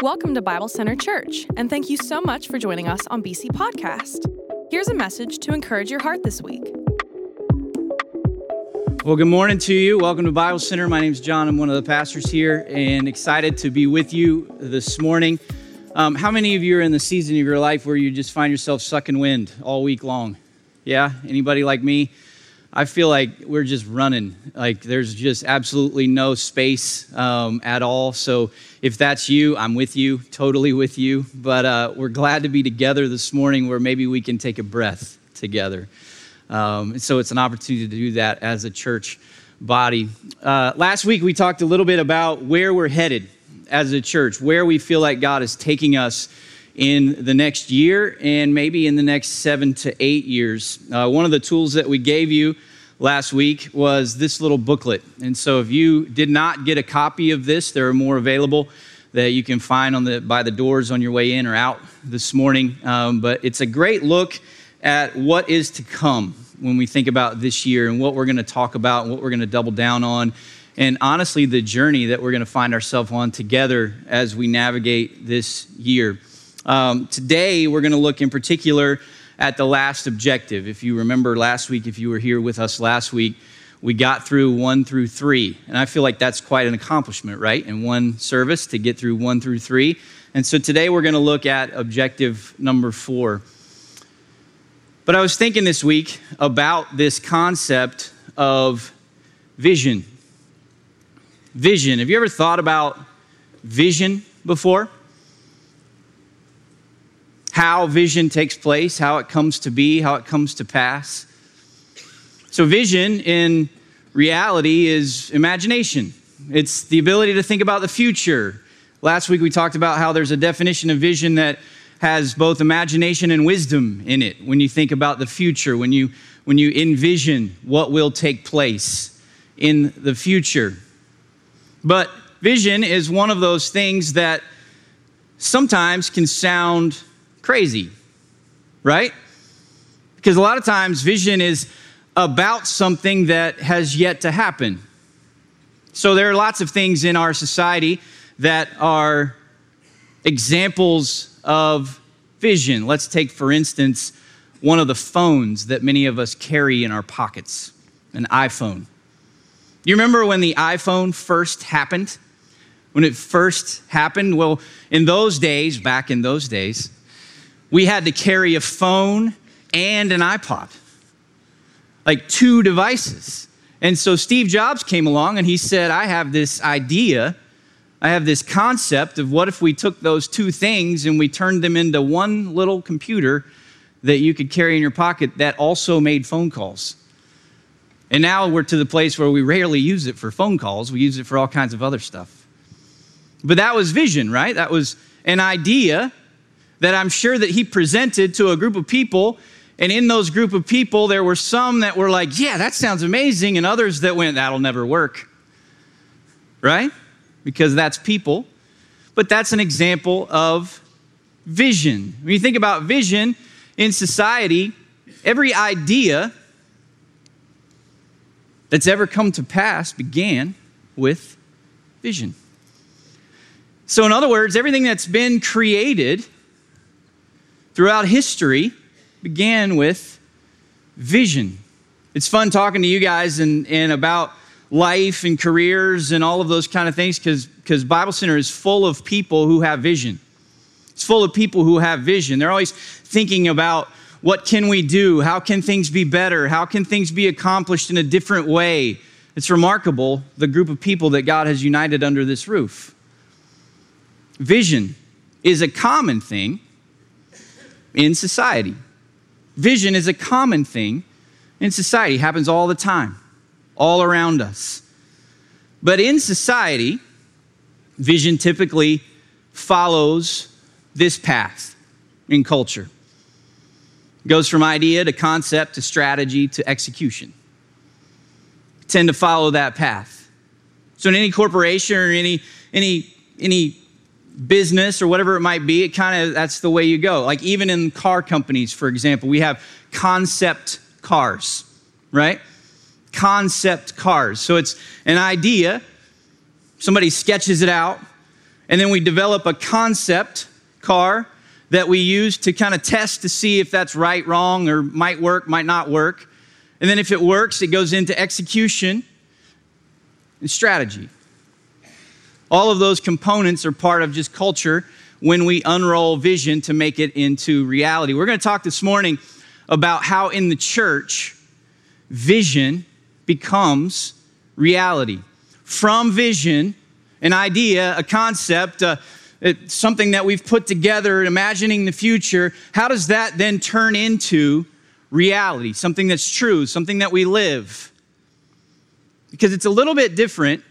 Welcome to Bible Center Church, and thank you so much for joining us on BC Podcast. Here's a message to encourage your heart this week. Well, good morning to you. Welcome to Bible Center. My name is John. I'm one of the pastors here and excited to be with you this morning. Um, how many of you are in the season of your life where you just find yourself sucking wind all week long? Yeah? Anybody like me? I feel like we're just running. Like there's just absolutely no space um, at all. So if that's you, I'm with you, totally with you. But uh, we're glad to be together this morning where maybe we can take a breath together. Um, so it's an opportunity to do that as a church body. Uh, last week we talked a little bit about where we're headed as a church, where we feel like God is taking us in the next year and maybe in the next seven to eight years. Uh, one of the tools that we gave you last week was this little booklet. And so if you did not get a copy of this, there are more available that you can find on the, by the doors on your way in or out this morning. Um, but it's a great look at what is to come when we think about this year and what we're going to talk about and what we're going to double down on. And honestly, the journey that we're going to find ourselves on together as we navigate this year. Um, today, we're going to look in particular at the last objective. If you remember last week, if you were here with us last week, we got through one through three. And I feel like that's quite an accomplishment, right? In one service to get through one through three. And so today we're going to look at objective number four. But I was thinking this week about this concept of vision. Vision. Have you ever thought about vision before? How vision takes place, how it comes to be, how it comes to pass. So, vision in reality is imagination, it's the ability to think about the future. Last week we talked about how there's a definition of vision that has both imagination and wisdom in it when you think about the future, when you, when you envision what will take place in the future. But vision is one of those things that sometimes can sound crazy, right? Because a lot of times vision is about something that has yet to happen. So there are lots of things in our society that are examples of vision. Let's take, for instance, one of the phones that many of us carry in our pockets an iPhone. You remember when the iPhone first happened? When it first happened? Well, in those days, back in those days, we had to carry a phone and an iPod, like two devices. And so Steve Jobs came along and he said, I have this idea, I have this concept of what if we took those two things and we turned them into one little computer that you could carry in your pocket that also made phone calls. And now we're to the place where we rarely use it for phone calls, we use it for all kinds of other stuff. But that was vision, right? That was an idea that I'm sure that he presented to a group of people. And in those group of people, there were some that were like, yeah, that sounds amazing, and others that went, that'll never work. Right? Because that's people. But that's an example of vision. When you think about vision in society, every idea that's ever come to pass began with vision. So, in other words, everything that's been created throughout history began with vision. It's fun talking to you guys and, and about life and careers and all of those kind of things because Bible Center is full of people who have vision. It's full of people who have vision. They're always thinking about what can we do? How can things be better? How can things be accomplished in a different way? It's remarkable the group of people that God has united under this roof. Vision is a common thing in society. Vision is a common thing in society, it happens all the time, all around us. But in society, vision typically follows this path in culture. It goes from idea to concept to strategy to execution. tend to follow that path. So in any corporation or any any any business or whatever it might be, it kind of that's the way you go. Like even in car companies, for example, we have concept cars, right? Concept cars. So it's an idea, somebody sketches it out, And then we develop a concept car that we use to kind of test to see if that's right, wrong, or might work, might not work. And then if it works, it goes into execution and strategy. All of those components are part of just culture when we unroll vision to make it into reality. We're going to talk this morning about how in the church, vision becomes reality. From vision, an idea, a concept, uh, something that we've put together, imagining the future, how does that then turn into reality? Something that's true, something that we live. Because it's a little bit different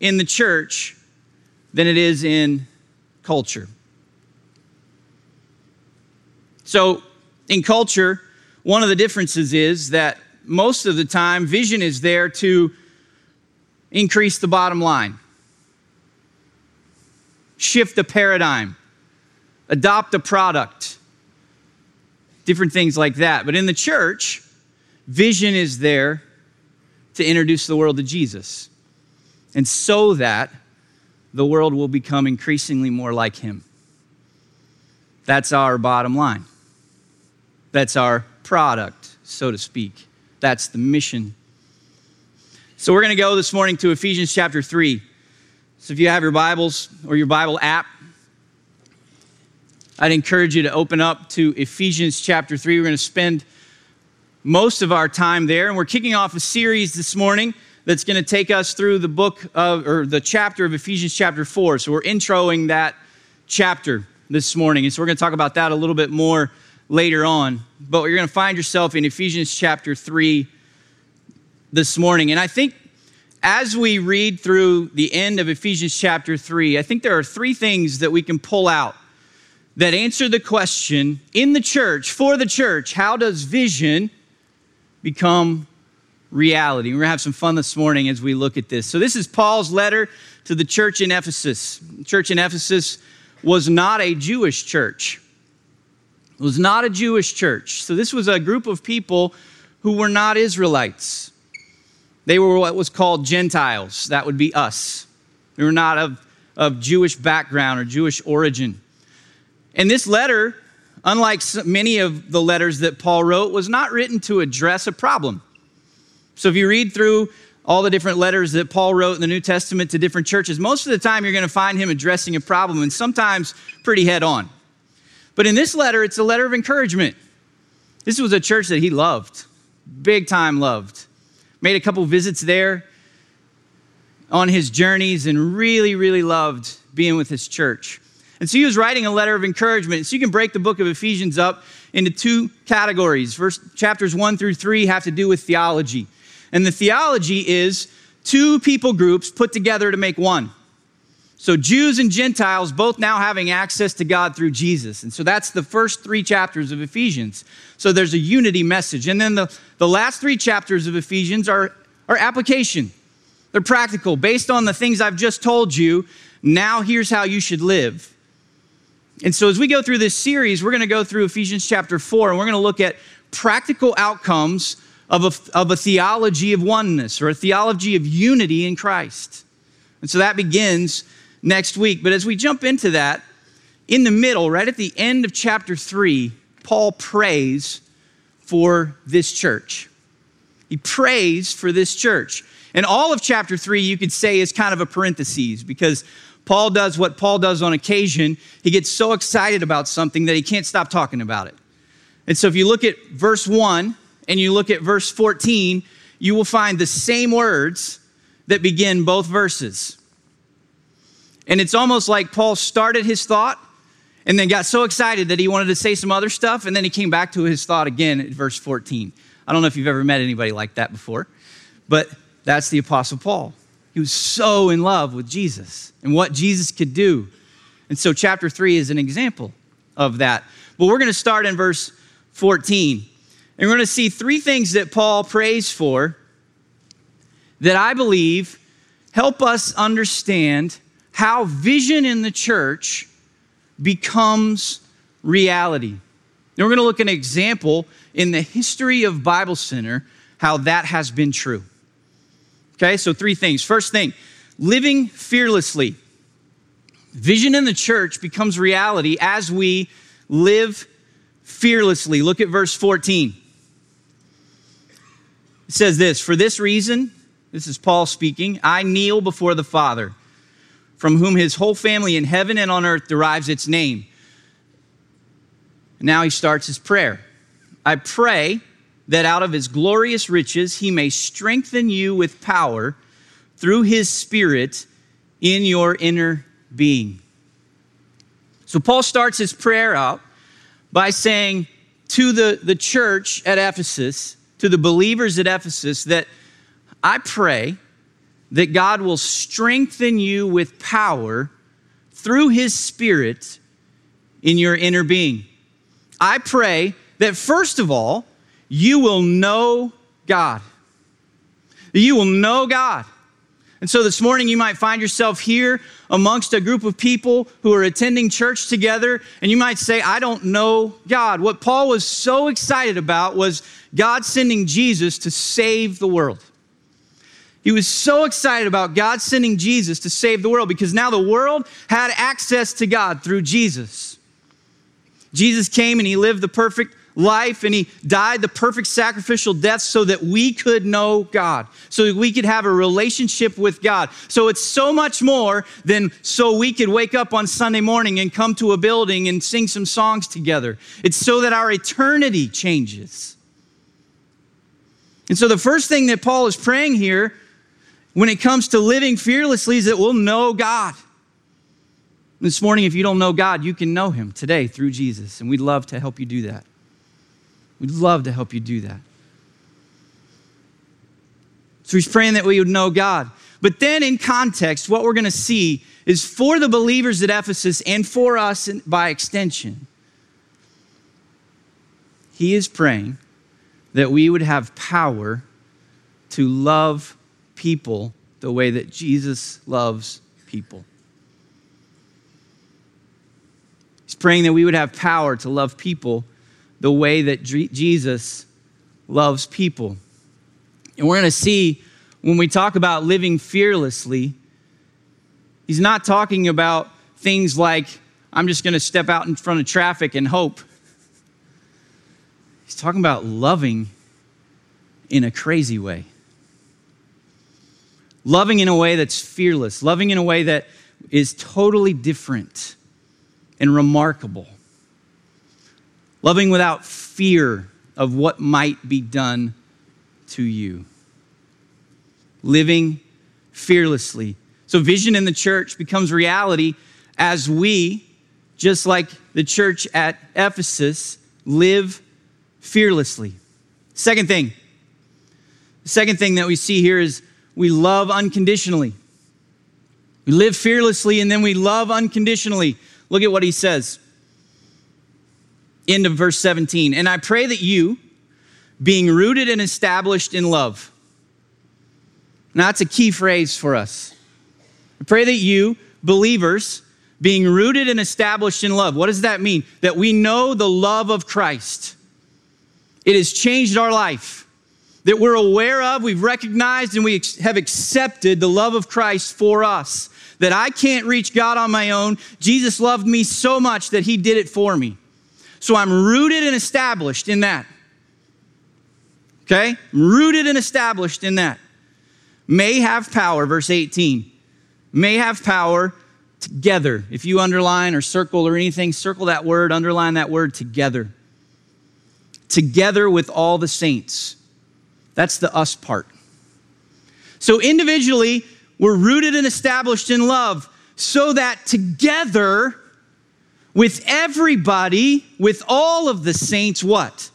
in the church than it is in culture. So, in culture, one of the differences is that most of the time, vision is there to increase the bottom line, shift the paradigm, adopt a product, different things like that. But in the church, vision is there to introduce the world to Jesus. And so that the world will become increasingly more like him. That's our bottom line. That's our product, so to speak. That's the mission. So we're going to go this morning to Ephesians chapter 3. So if you have your Bibles or your Bible app, I'd encourage you to open up to Ephesians chapter 3. We're going to spend most of our time there, and we're kicking off a series this morning that's going to take us through the book of, or the chapter of Ephesians chapter 4. So we're introing that chapter this morning. And so we're going to talk about that a little bit more later on. But you're going to find yourself in Ephesians chapter 3 this morning. And I think as we read through the end of Ephesians chapter 3, I think there are three things that we can pull out that answer the question in the church, for the church, how does vision become reality. We're going to have some fun this morning as we look at this. So, this is Paul's letter to the church in Ephesus. The church in Ephesus was not a Jewish church. It was not a Jewish church. So, this was a group of people who were not Israelites. They were what was called Gentiles. That would be us. We were not of, of Jewish background or Jewish origin. And this letter, unlike many of the letters that Paul wrote, was not written to address a problem. So if you read through all the different letters that Paul wrote in the New Testament to different churches, most of the time you're going to find him addressing a problem and sometimes pretty head on. But in this letter, it's a letter of encouragement. This was a church that he loved, big time loved. Made a couple visits there on his journeys and really, really loved being with his church. And so he was writing a letter of encouragement. So you can break the book of Ephesians up into two categories. Verse chapters one through three have to do with theology. And the theology is two people groups put together to make one. So, Jews and Gentiles both now having access to God through Jesus. And so that's the first three chapters of Ephesians. So there's a unity message. And then the, the last three chapters of Ephesians are, are application. They're practical. Based on the things I've just told you, now here's how you should live. And so as we go through this series, we're going to go through Ephesians chapter 4, and we're going to look at practical outcomes of a, of a theology of oneness or a theology of unity in Christ. And so that begins next week. But as we jump into that, in the middle, right at the end of chapter 3, Paul prays for this church. He prays for this church. And all of chapter 3, you could say, is kind of a parenthesis because Paul does what Paul does on occasion. He gets so excited about something that he can't stop talking about it. And so if you look at verse 1, and you look at verse 14, you will find the same words that begin both verses. And it's almost like Paul started his thought and then got so excited that he wanted to say some other stuff, and then he came back to his thought again at verse 14. I don't know if you've ever met anybody like that before, but that's the Apostle Paul. He was so in love with Jesus and what Jesus could do. And so, chapter 3 is an example of that. But we're going to start in verse 14. And we're going to see three things that Paul prays for that I believe help us understand how vision in the church becomes reality. And we're going to look at an example in the history of Bible Center how that has been true. Okay, so three things. First thing, living fearlessly. Vision in the church becomes reality as we live fearlessly. Look at verse 14. It says this For this reason, this is Paul speaking, I kneel before the Father, from whom his whole family in heaven and on earth derives its name. Now he starts his prayer. I pray that out of his glorious riches he may strengthen you with power through his Spirit in your inner being. So Paul starts his prayer out by saying to the, the church at Ephesus, to the believers at Ephesus, that I pray that God will strengthen you with power through his Spirit in your inner being. I pray that first of all, you will know God. You will know God. And so this morning, you might find yourself here amongst a group of people who are attending church together, and you might say, I don't know God. What Paul was so excited about was God sending Jesus to save the world. He was so excited about God sending Jesus to save the world because now the world had access to God through Jesus. Jesus came and he lived the perfect life and he died the perfect sacrificial death so that we could know God, so that we could have a relationship with God. So it's so much more than so we could wake up on Sunday morning and come to a building and sing some songs together. It's so that our eternity changes. And so the first thing that Paul is praying here when it comes to living fearlessly is that we'll know God. This morning, if you don't know God, you can know Him today through Jesus, and we'd love to help you do that. We'd love to help you do that. So he's praying that we would know God. But then, in context, what we're going to see is for the believers at Ephesus and for us by extension, he is praying that we would have power to love people the way that Jesus loves people. He's praying that we would have power to love people the way that Jesus loves people. And we're going to see when we talk about living fearlessly, he's not talking about things like, I'm just going to step out in front of traffic and hope. He's talking about loving in a crazy way. Loving in a way that's fearless, loving in a way that is totally different and remarkable loving without fear of what might be done to you, living fearlessly. So, vision in the church becomes reality as we, just like the church at Ephesus, live fearlessly. Second thing, the second thing that we see here is we love unconditionally. We live fearlessly and then we love unconditionally. Look at what he says. End of verse 17. And I pray that you, being rooted and established in love. Now, that's a key phrase for us. I pray that you, believers, being rooted and established in love. What does that mean? That we know the love of Christ. It has changed our life. That we're aware of, we've recognized, and we have accepted the love of Christ for us. That I can't reach God on my own. Jesus loved me so much that he did it for me. So I'm rooted and established in that. Okay? Rooted and established in that. May have power, verse 18. May have power together. If you underline or circle or anything, circle that word, underline that word together. Together with all the saints. That's the us part. So individually, we're rooted and established in love so that together with everybody, with all of the saints, what?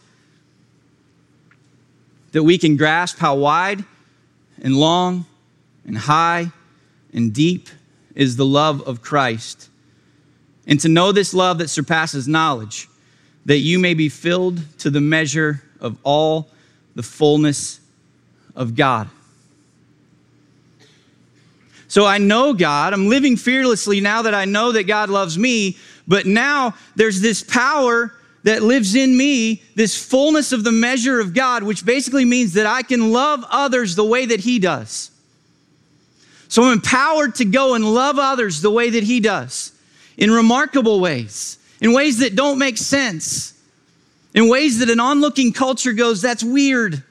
That we can grasp how wide and long and high and deep is the love of Christ. And to know this love that surpasses knowledge, that you may be filled to the measure of all the fullness of God. So I know God. I'm living fearlessly now that I know that God loves me. But now there's this power that lives in me, this fullness of the measure of God, which basically means that I can love others the way that He does. So I'm empowered to go and love others the way that He does, in remarkable ways, in ways that don't make sense, in ways that an onlooking culture goes, that's weird.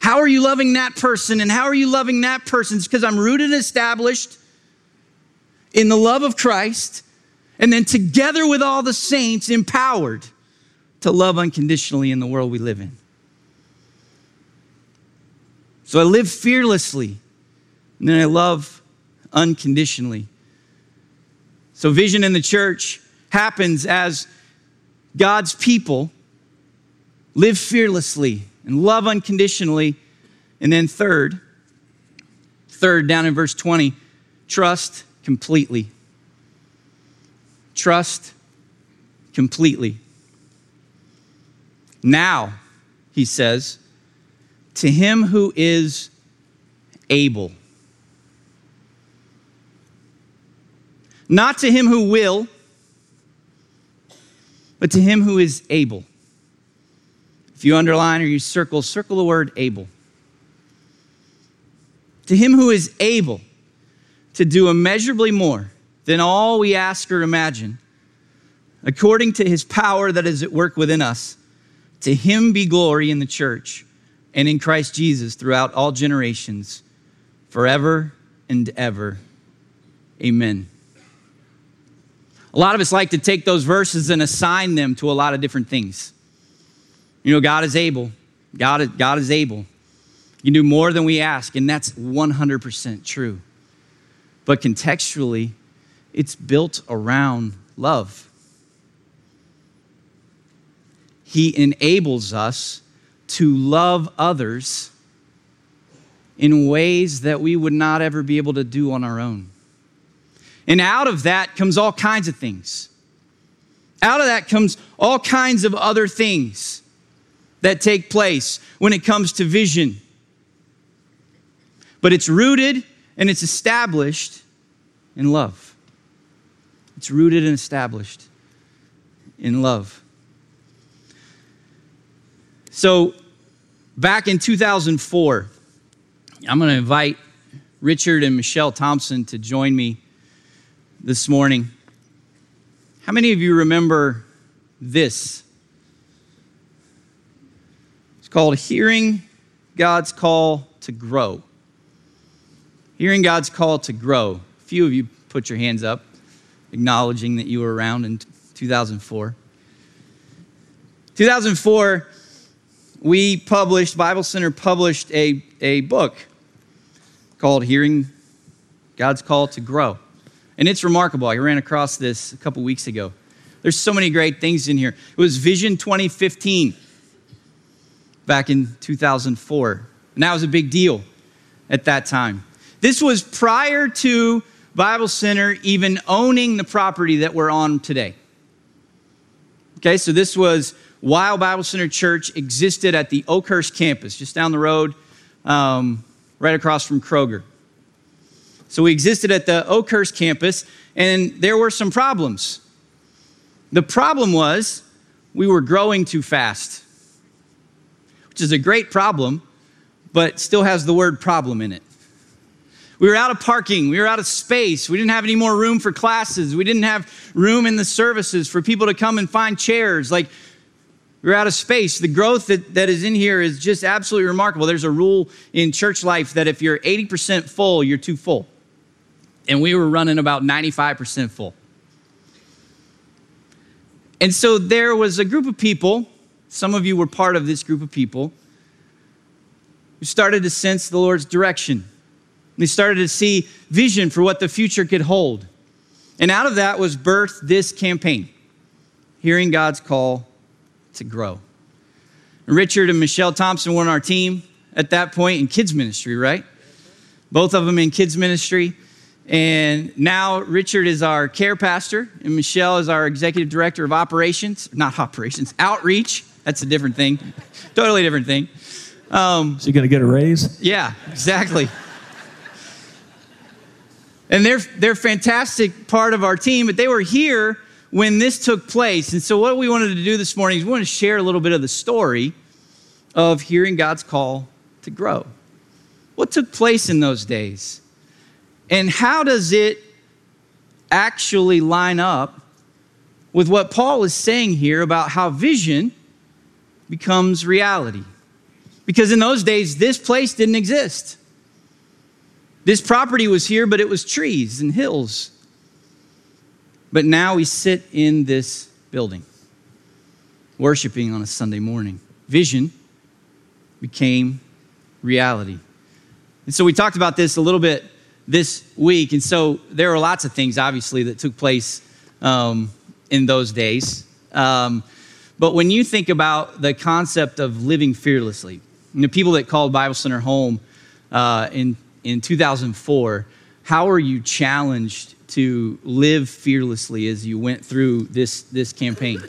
How are you loving that person? And how are you loving that person? It's because I'm rooted and established in the love of Christ, and then together with all the saints, empowered to love unconditionally in the world we live in. So I live fearlessly, and then I love unconditionally. So, vision in the church happens as God's people live fearlessly and love unconditionally. And then, third, third, down in verse 20, trust completely. Trust completely. Now, he says, to him who is able. Not to him who will, but to him who is able. If you underline or you circle, circle the word able. To him who is able to do immeasurably more than all we ask or imagine, according to his power that is at work within us, to him be glory in the church and in Christ Jesus throughout all generations, forever and ever. Amen. A lot of us like to take those verses and assign them to a lot of different things. You know, God is able. God is, God is able. You can do more than we ask, and that's 100% true. But contextually, it's built around love. He enables us to love others in ways that we would not ever be able to do on our own. And out of that comes all kinds of things. Out of that comes all kinds of other things that take place when it comes to vision. But it's rooted and it's established in love. It's rooted and established in love. So, back in 2004, I'm going to invite Richard and Michelle Thompson to join me this morning. How many of you remember this? It's called Hearing God's Call to Grow. Hearing God's Call to Grow. A few of you put your hands up, acknowledging that you were around in 2004. 2004, we published, Bible Center published a, a book called Hearing God's Call to Grow. And it's remarkable. I ran across this a couple weeks ago. There's so many great things in here. It was Vision 2015 back in 2004. And that was a big deal at that time. This was prior to Bible Center even owning the property that we're on today. Okay, so this was while Bible Center Church existed at the Oakhurst campus, just down the road, um, right across from Kroger. So we existed at the Oakhurst campus, and there were some problems. The problem was we were growing too fast which is a great problem, but still has the word problem in it. We were out of parking. We were out of space. We didn't have any more room for classes. We didn't have room in the services for people to come and find chairs. Like, we are out of space. The growth that, that is in here is just absolutely remarkable. There's a rule in church life that if you're 80% full, you're too full. And we were running about 95% full. And so there was a group of people some of you were part of this group of people who started to sense the Lord's direction. They started to see vision for what the future could hold. And out of that was birthed this campaign, hearing God's call to grow. Richard and Michelle Thompson were on our team at that point in kids ministry, right? Both of them in kids ministry. And now Richard is our care pastor, and Michelle is our executive director of operations, not operations, outreach. That's a different thing. totally different thing. Um, so you're going to get a raise? Yeah, exactly. And they're they're fantastic part of our team, but they were here when this took place. And so what we wanted to do this morning is we want to share a little bit of the story of hearing God's call to grow. What took place in those days? And how does it actually line up with what Paul is saying here about how vision becomes reality? Because in those days, this place didn't exist. This property was here, but it was trees and hills. But now we sit in this building, worshiping on a Sunday morning. Vision became reality. And so we talked about this a little bit this week. And so there are lots of things, obviously, that took place um, in those days. Um, but when you think about the concept of living fearlessly, you know, people that called Bible Center home uh, in, in 2004, how are you challenged to live fearlessly as you went through this, this campaign?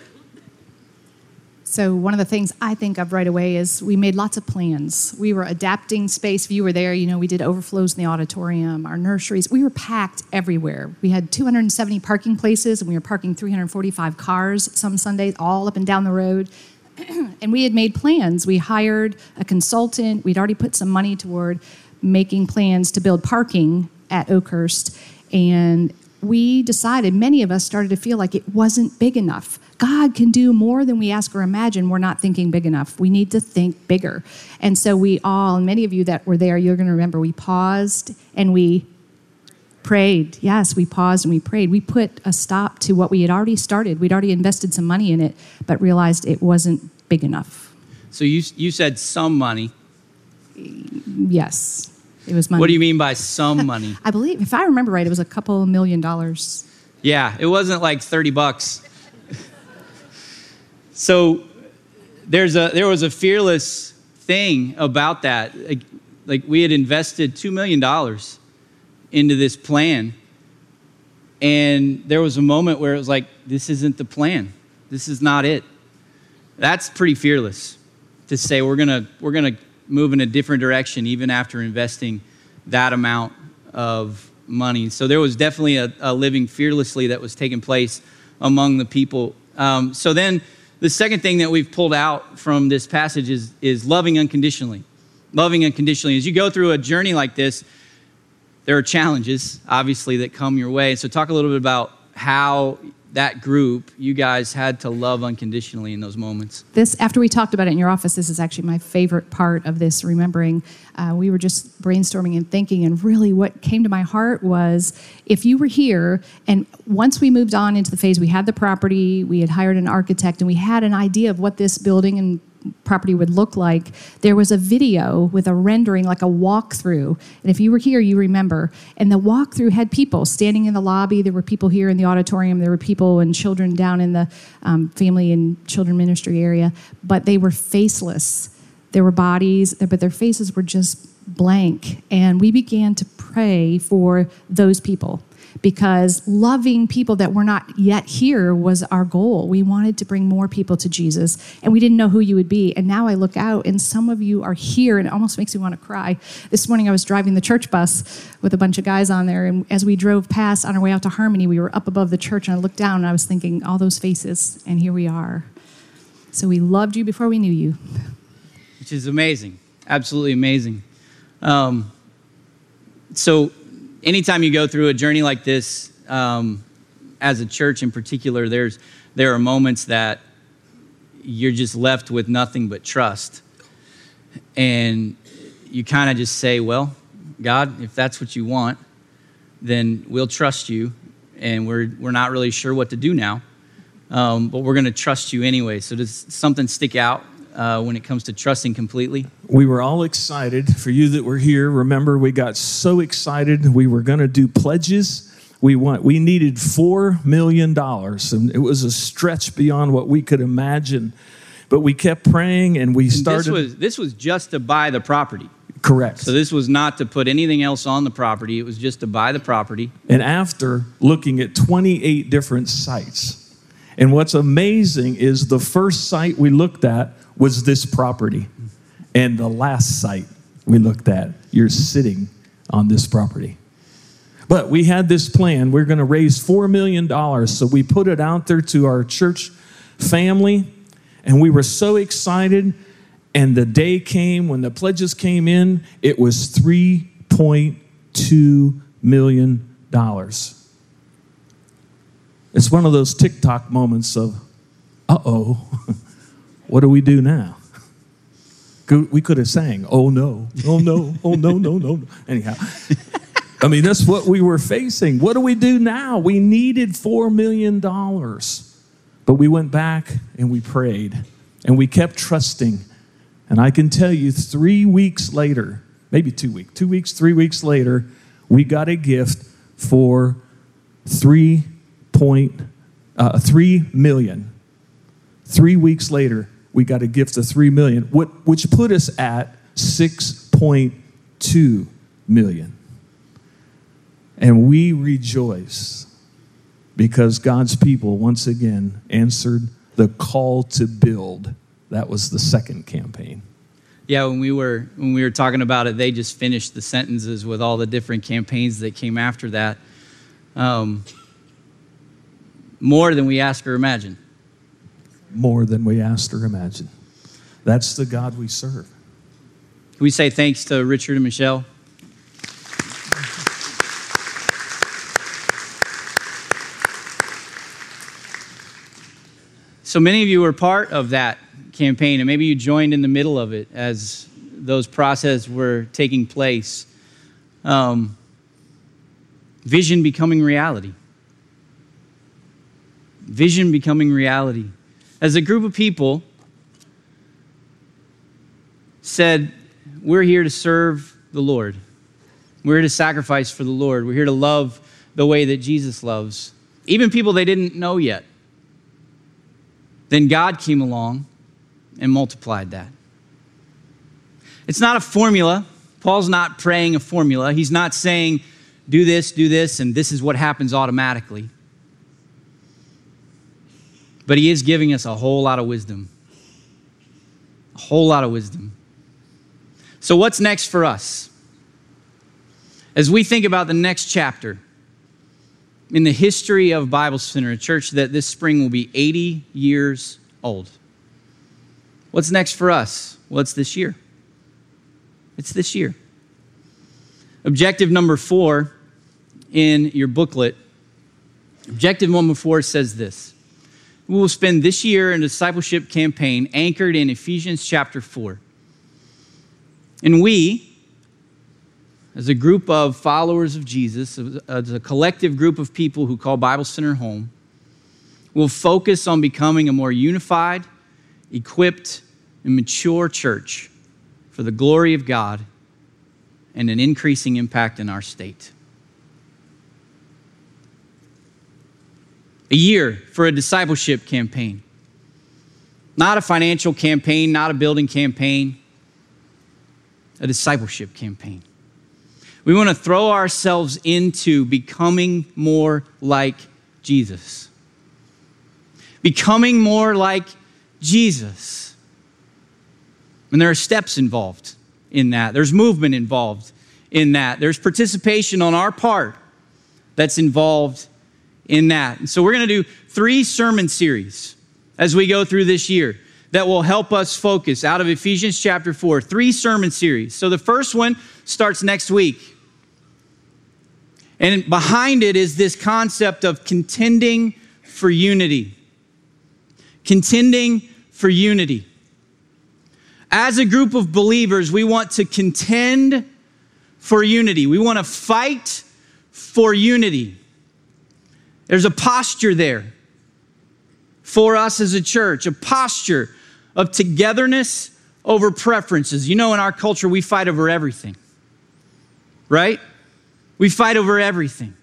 So, one of the things I think of right away is we made lots of plans. We were adapting space. If you were there, you know, we did overflows in the auditorium, our nurseries. We were packed everywhere. We had 270 parking places, and we were parking 345 cars some Sundays, all up and down the road. and we had made plans. We hired a consultant. We'd already put some money toward making plans to build parking at Oakhurst. And we decided, many of us started to feel like it wasn't big enough. God can do more than we ask or imagine. We're not thinking big enough. We need to think bigger. And so we all, and many of you that were there, you're going to remember, we paused and we prayed. Yes, we paused and we prayed. We put a stop to what we had already started. We'd already invested some money in it, but realized it wasn't big enough. So you, you said some money. Yes, it was money. What do you mean by some money? I believe, if I remember right, it was a couple million dollars. Yeah, it wasn't like 30 bucks. so there's a, there was a fearless thing about that. Like, like we had invested $2 million into this plan. And there was a moment where it was like, this isn't the plan. This is not it. That's pretty fearless to say we're gonna we're gonna move in a different direction even after investing that amount of money. So there was definitely a, a living fearlessly that was taking place among the people. Um, so then the second thing that we've pulled out from this passage is, is loving unconditionally. Loving unconditionally. As you go through a journey like this, there are challenges, obviously, that come your way. So, talk a little bit about how that group, you guys had to love unconditionally in those moments. This, after we talked about it in your office, this is actually my favorite part of this. Remembering, uh, we were just brainstorming and thinking, and really what came to my heart was if you were here, and once we moved on into the phase, we had the property, we had hired an architect, and we had an idea of what this building and property would look like, there was a video with a rendering, like a walkthrough. And if you were here, you remember. And the walkthrough had people standing in the lobby. There were people here in the auditorium. There were people and children down in the um, family and children ministry area. But they were faceless. There were bodies, but their faces were just blank. And we began to pray for those people because loving people that were not yet here was our goal. We wanted to bring more people to Jesus, and we didn't know who you would be. And now I look out, and some of you are here, and it almost makes me want to cry. This morning I was driving the church bus with a bunch of guys on there, and as we drove past on our way out to Harmony, we were up above the church, and I looked down, and I was thinking, all those faces, and here we are. So we loved you before we knew you. Which is amazing. Absolutely amazing. Um, so anytime you go through a journey like this, um, as a church in particular, there's there are moments that you're just left with nothing but trust, and you kind of just say, "Well, God, if that's what you want, then we'll trust you, and we're we're not really sure what to do now, um, but we're going to trust you anyway." So does something stick out uh, when it comes to trusting completely? We were all excited. For you that were here, remember we got so excited we were going to do pledges. We want we needed four million dollars, and it was a stretch beyond what we could imagine. But we kept praying, and we started. This was this was just to buy the property. Correct. So this was not to put anything else on the property. It was just to buy the property. And after looking at 28 different sites, and what's amazing is the first site we looked at was this property. And the last site we looked at, you're sitting on this property. But we had this plan. We're going to raise $4 million. So we put it out there to our church family. And we were so excited. And the day came when the pledges came in, it was $3.2 million. It's one of those TikTok moments of, uh oh, what do we do now? We could have sang, oh no, oh no, oh no, no, no. Anyhow, I mean, that's what we were facing. What do we do now? We needed $4 million. But we went back and we prayed and we kept trusting. And I can tell you, three weeks later, maybe two weeks, two weeks, three weeks later, we got a gift for three point uh, three million. Three weeks later, we got a gift of three million, which put us at six point two million. And we rejoice because God's people once again answered the call to build. That was the second campaign. Yeah, when we were when we were talking about it, they just finished the sentences with all the different campaigns that came after that. Um, more than we ask or imagine. More than we asked or imagined. That's the God we serve. Can we say thanks to Richard and Michelle? So many of you were part of that campaign, and maybe you joined in the middle of it as those processes were taking place. Um, vision becoming reality. Vision becoming reality. As a group of people said, We're here to serve the Lord. We're here to sacrifice for the Lord. We're here to love the way that Jesus loves. Even people they didn't know yet. Then God came along and multiplied that. It's not a formula. Paul's not praying a formula. He's not saying, do this, do this, and this is what happens automatically. But he is giving us a whole lot of wisdom. A whole lot of wisdom. So, what's next for us? As we think about the next chapter in the history of Bible Center, a church that this spring will be 80 years old. What's next for us? Well, it's this year. It's this year. Objective number four in your booklet. Objective number four says this We will spend this year in a discipleship campaign anchored in Ephesians chapter 4. And we, as a group of followers of Jesus, as a collective group of people who call Bible Center home, will focus on becoming a more unified, equipped, and mature church for the glory of God and an increasing impact in our state. A year for a discipleship campaign. Not a financial campaign, not a building campaign, a discipleship campaign. We want to throw ourselves into becoming more like Jesus. Becoming more like Jesus. And there are steps involved in that, there's movement involved in that, there's participation on our part that's involved in that. And so we're going to do three sermon series as we go through this year that will help us focus out of Ephesians chapter 4, three sermon series. So the first one starts next week. And behind it is this concept of contending for unity. Contending for unity. As a group of believers, we want to contend for unity. We want to fight for unity. There's a posture there for us as a church, a posture of togetherness over preferences. You know, in our culture, we fight over everything, right? We fight over everything.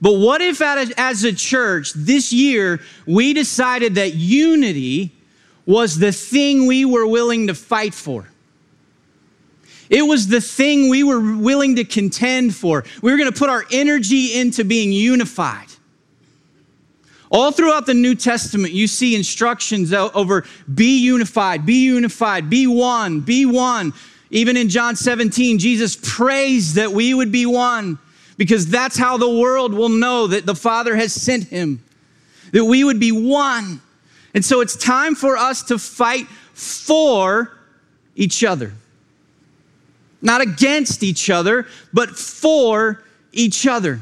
But what if, as a church, this year, we decided that unity was the thing we were willing to fight for? It was the thing we were willing to contend for. We were going to put our energy into being unified. All throughout the New Testament, you see instructions over be unified, be unified, be one, be one. Even in John 17, Jesus prays that we would be one because that's how the world will know that the Father has sent him, that we would be one. And so it's time for us to fight for each other. Not against each other, but for each other.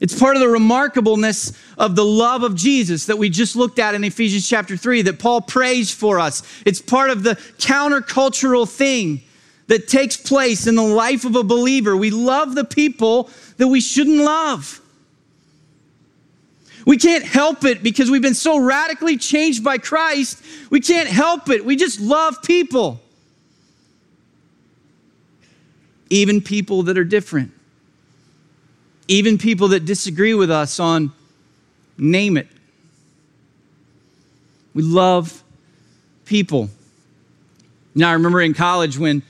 It's part of the remarkableness of the love of Jesus that we just looked at in Ephesians chapter 3 that Paul prays for us. It's part of the countercultural thing that takes place in the life of a believer. We love the people that we shouldn't love. We can't help it because we've been so radically changed by Christ. We can't help it. We just love people, even people that are different even people that disagree with us on name it. We love people. Now, I remember in college when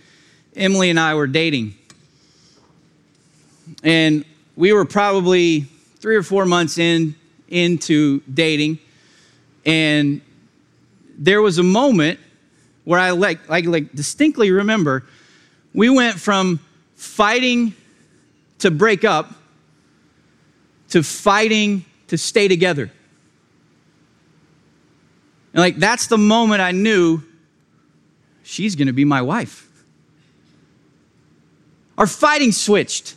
Emily and I were dating, and we were probably three or four months in into dating, and there was a moment where I like, like, like distinctly remember we went from fighting to break up to fighting to stay together. And like that's the moment I knew she's going to be my wife. Our fighting switched.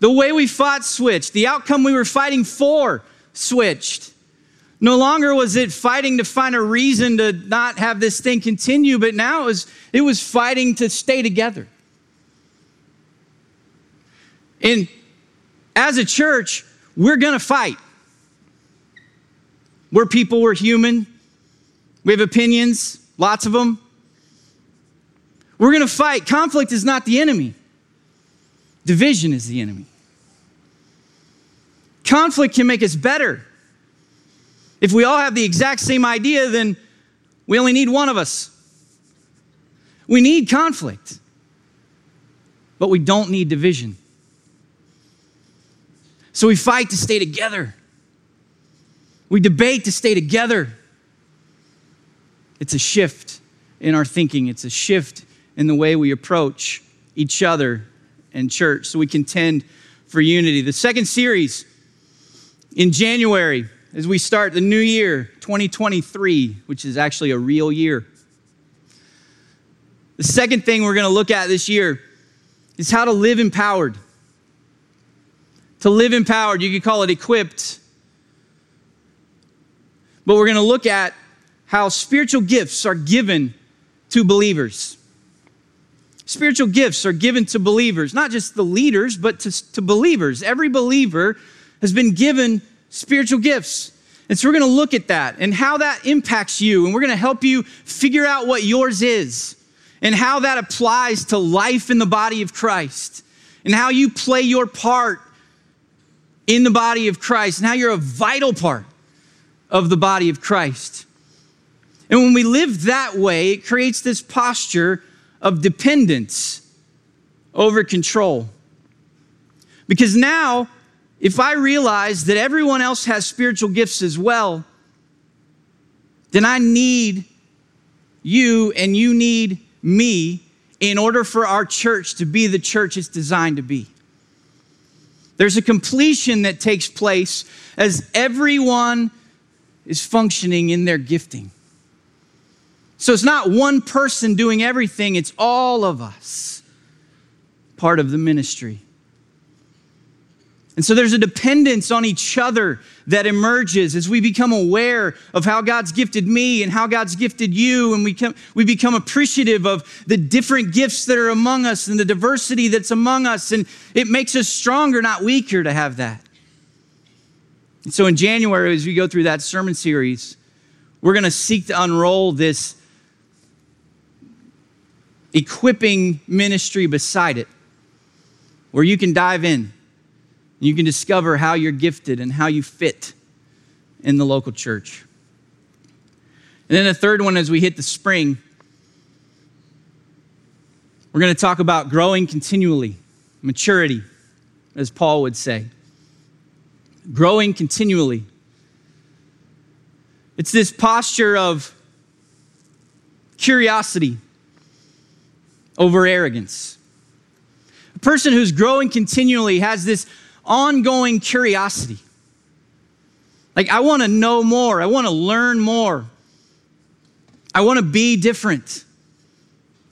The way we fought switched. The outcome we were fighting for switched. No longer was it fighting to find a reason to not have this thing continue, but now it was, it was fighting to stay together. And as a church, we're going to fight. We're people, we're human. We have opinions, lots of them. We're going to fight. Conflict is not the enemy, division is the enemy. Conflict can make us better. If we all have the exact same idea, then we only need one of us. We need conflict, but we don't need division. So we fight to stay together. We debate to stay together. It's a shift in our thinking, it's a shift in the way we approach each other and church. So we contend for unity. The second series in January, as we start the new year, 2023, which is actually a real year. The second thing we're going to look at this year is how to live empowered. To live empowered, you could call it equipped. But we're going to look at how spiritual gifts are given to believers. Spiritual gifts are given to believers, not just the leaders, but to, to believers. Every believer has been given spiritual gifts. And so we're going to look at that and how that impacts you. And we're going to help you figure out what yours is and how that applies to life in the body of Christ and how you play your part in the body of Christ Now you're a vital part of the body of Christ. And when we live that way, it creates this posture of dependence over control. Because now, if I realize that everyone else has spiritual gifts as well, then I need you and you need me in order for our church to be the church it's designed to be. There's a completion that takes place as everyone is functioning in their gifting. So it's not one person doing everything, it's all of us, part of the ministry. And so there's a dependence on each other that emerges as we become aware of how God's gifted me and how God's gifted you, and we, we become appreciative of the different gifts that are among us and the diversity that's among us. And it makes us stronger, not weaker, to have that. And so in January, as we go through that sermon series, we're going to seek to unroll this equipping ministry beside it, where you can dive in you can discover how you're gifted and how you fit in the local church. And then the third one, as we hit the spring, we're going to talk about growing continually, maturity, as Paul would say. Growing continually. It's this posture of curiosity over arrogance. A person who's growing continually has this ongoing curiosity. Like, I want to know more, I want to learn more, I want to be different.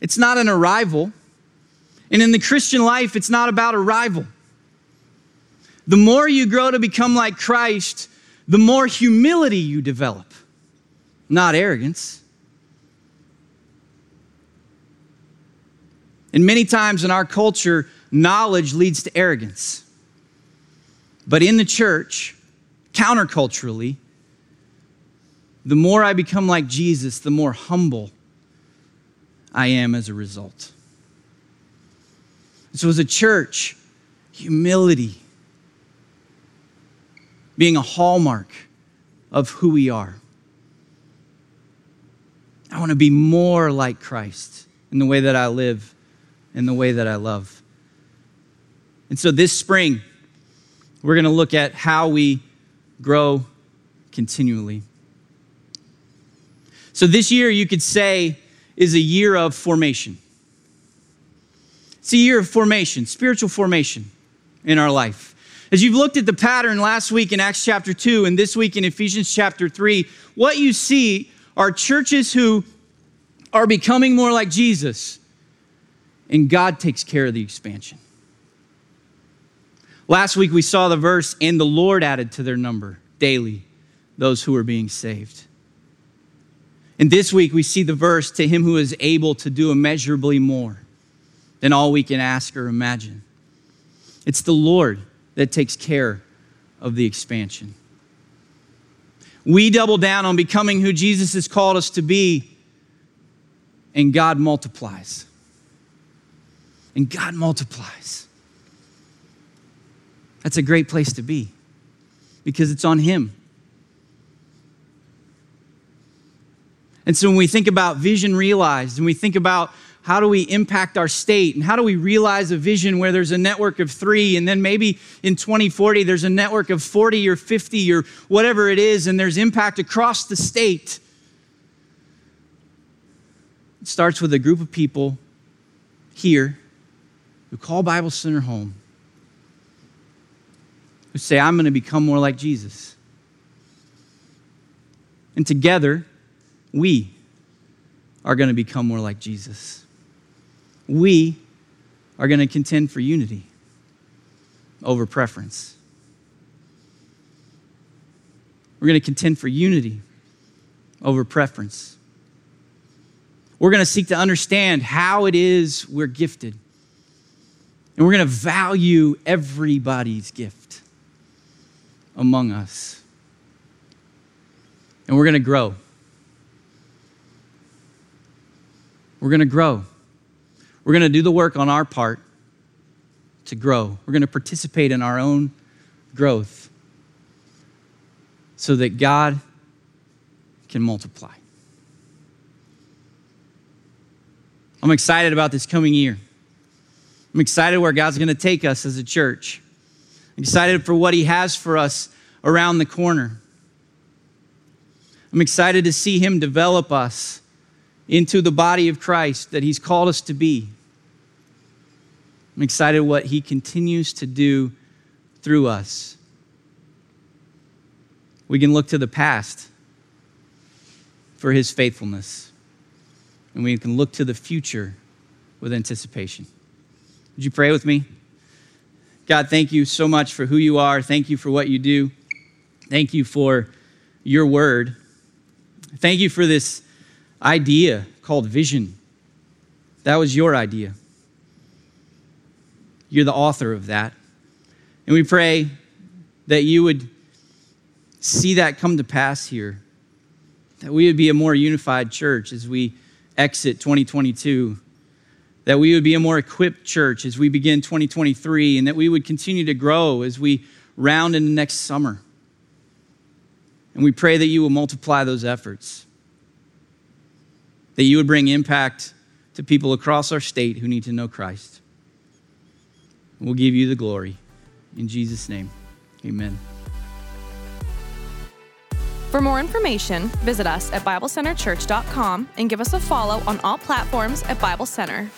It's not an arrival. And in the Christian life, it's not about arrival. The more you grow to become like Christ, the more humility you develop, not arrogance. And many times in our culture, knowledge leads to arrogance. But in the church, counterculturally, the more I become like Jesus, the more humble I am as a result. So, as a church, humility being a hallmark of who we are. I want to be more like Christ in the way that I live, in the way that I love. And so this spring, we're going to look at how we grow continually. So this year, you could say, is a year of formation. It's a year of formation, spiritual formation in our life. As you've looked at the pattern last week in Acts chapter 2 and this week in Ephesians chapter 3, what you see are churches who are becoming more like Jesus, and God takes care of the expansion. Last week we saw the verse, and the Lord added to their number daily those who are being saved. And this week we see the verse, to him who is able to do immeasurably more than all we can ask or imagine. It's the Lord that takes care of the expansion. We double down on becoming who Jesus has called us to be, and God multiplies. And God multiplies. That's a great place to be because it's on Him. And so when we think about vision realized and we think about how do we impact our state? And how do we realize a vision where there's a network of three, and then maybe in 2040 there's a network of 40 or 50 or whatever it is, and there's impact across the state? It starts with a group of people here who call Bible Center home, who say, I'm going to become more like Jesus. And together, we are going to become more like Jesus we are going to contend for unity over preference. We're going to contend for unity over preference. We're going to seek to understand how it is we're gifted. And we're going to value everybody's gift among us. And we're going to grow. We're going to grow. We're going to do the work on our part to grow. We're going to participate in our own growth so that God can multiply. I'm excited about this coming year. I'm excited where God's going to take us as a church. Excited for what He has for us around the corner. I'm excited to see Him develop us into the body of Christ that He's called us to be. I'm excited what He continues to do through us. We can look to the past for His faithfulness, and we can look to the future with anticipation. Would you pray with me? God, thank you so much for who you are. Thank you for what you do. Thank you for your word. Thank you for this idea called vision. That was your idea. You're the author of that. And we pray that you would see that come to pass here, that we would be a more unified church as we exit 2022, that we would be a more equipped church as we begin 2023, and that we would continue to grow as we round into next summer. And we pray that you will multiply those efforts, that you would bring impact to people across our state who need to know Christ. We'll give you the glory. In Jesus' name, amen. For more information, visit us at BibleCenterChurch.com and give us a follow on all platforms at Bible Center.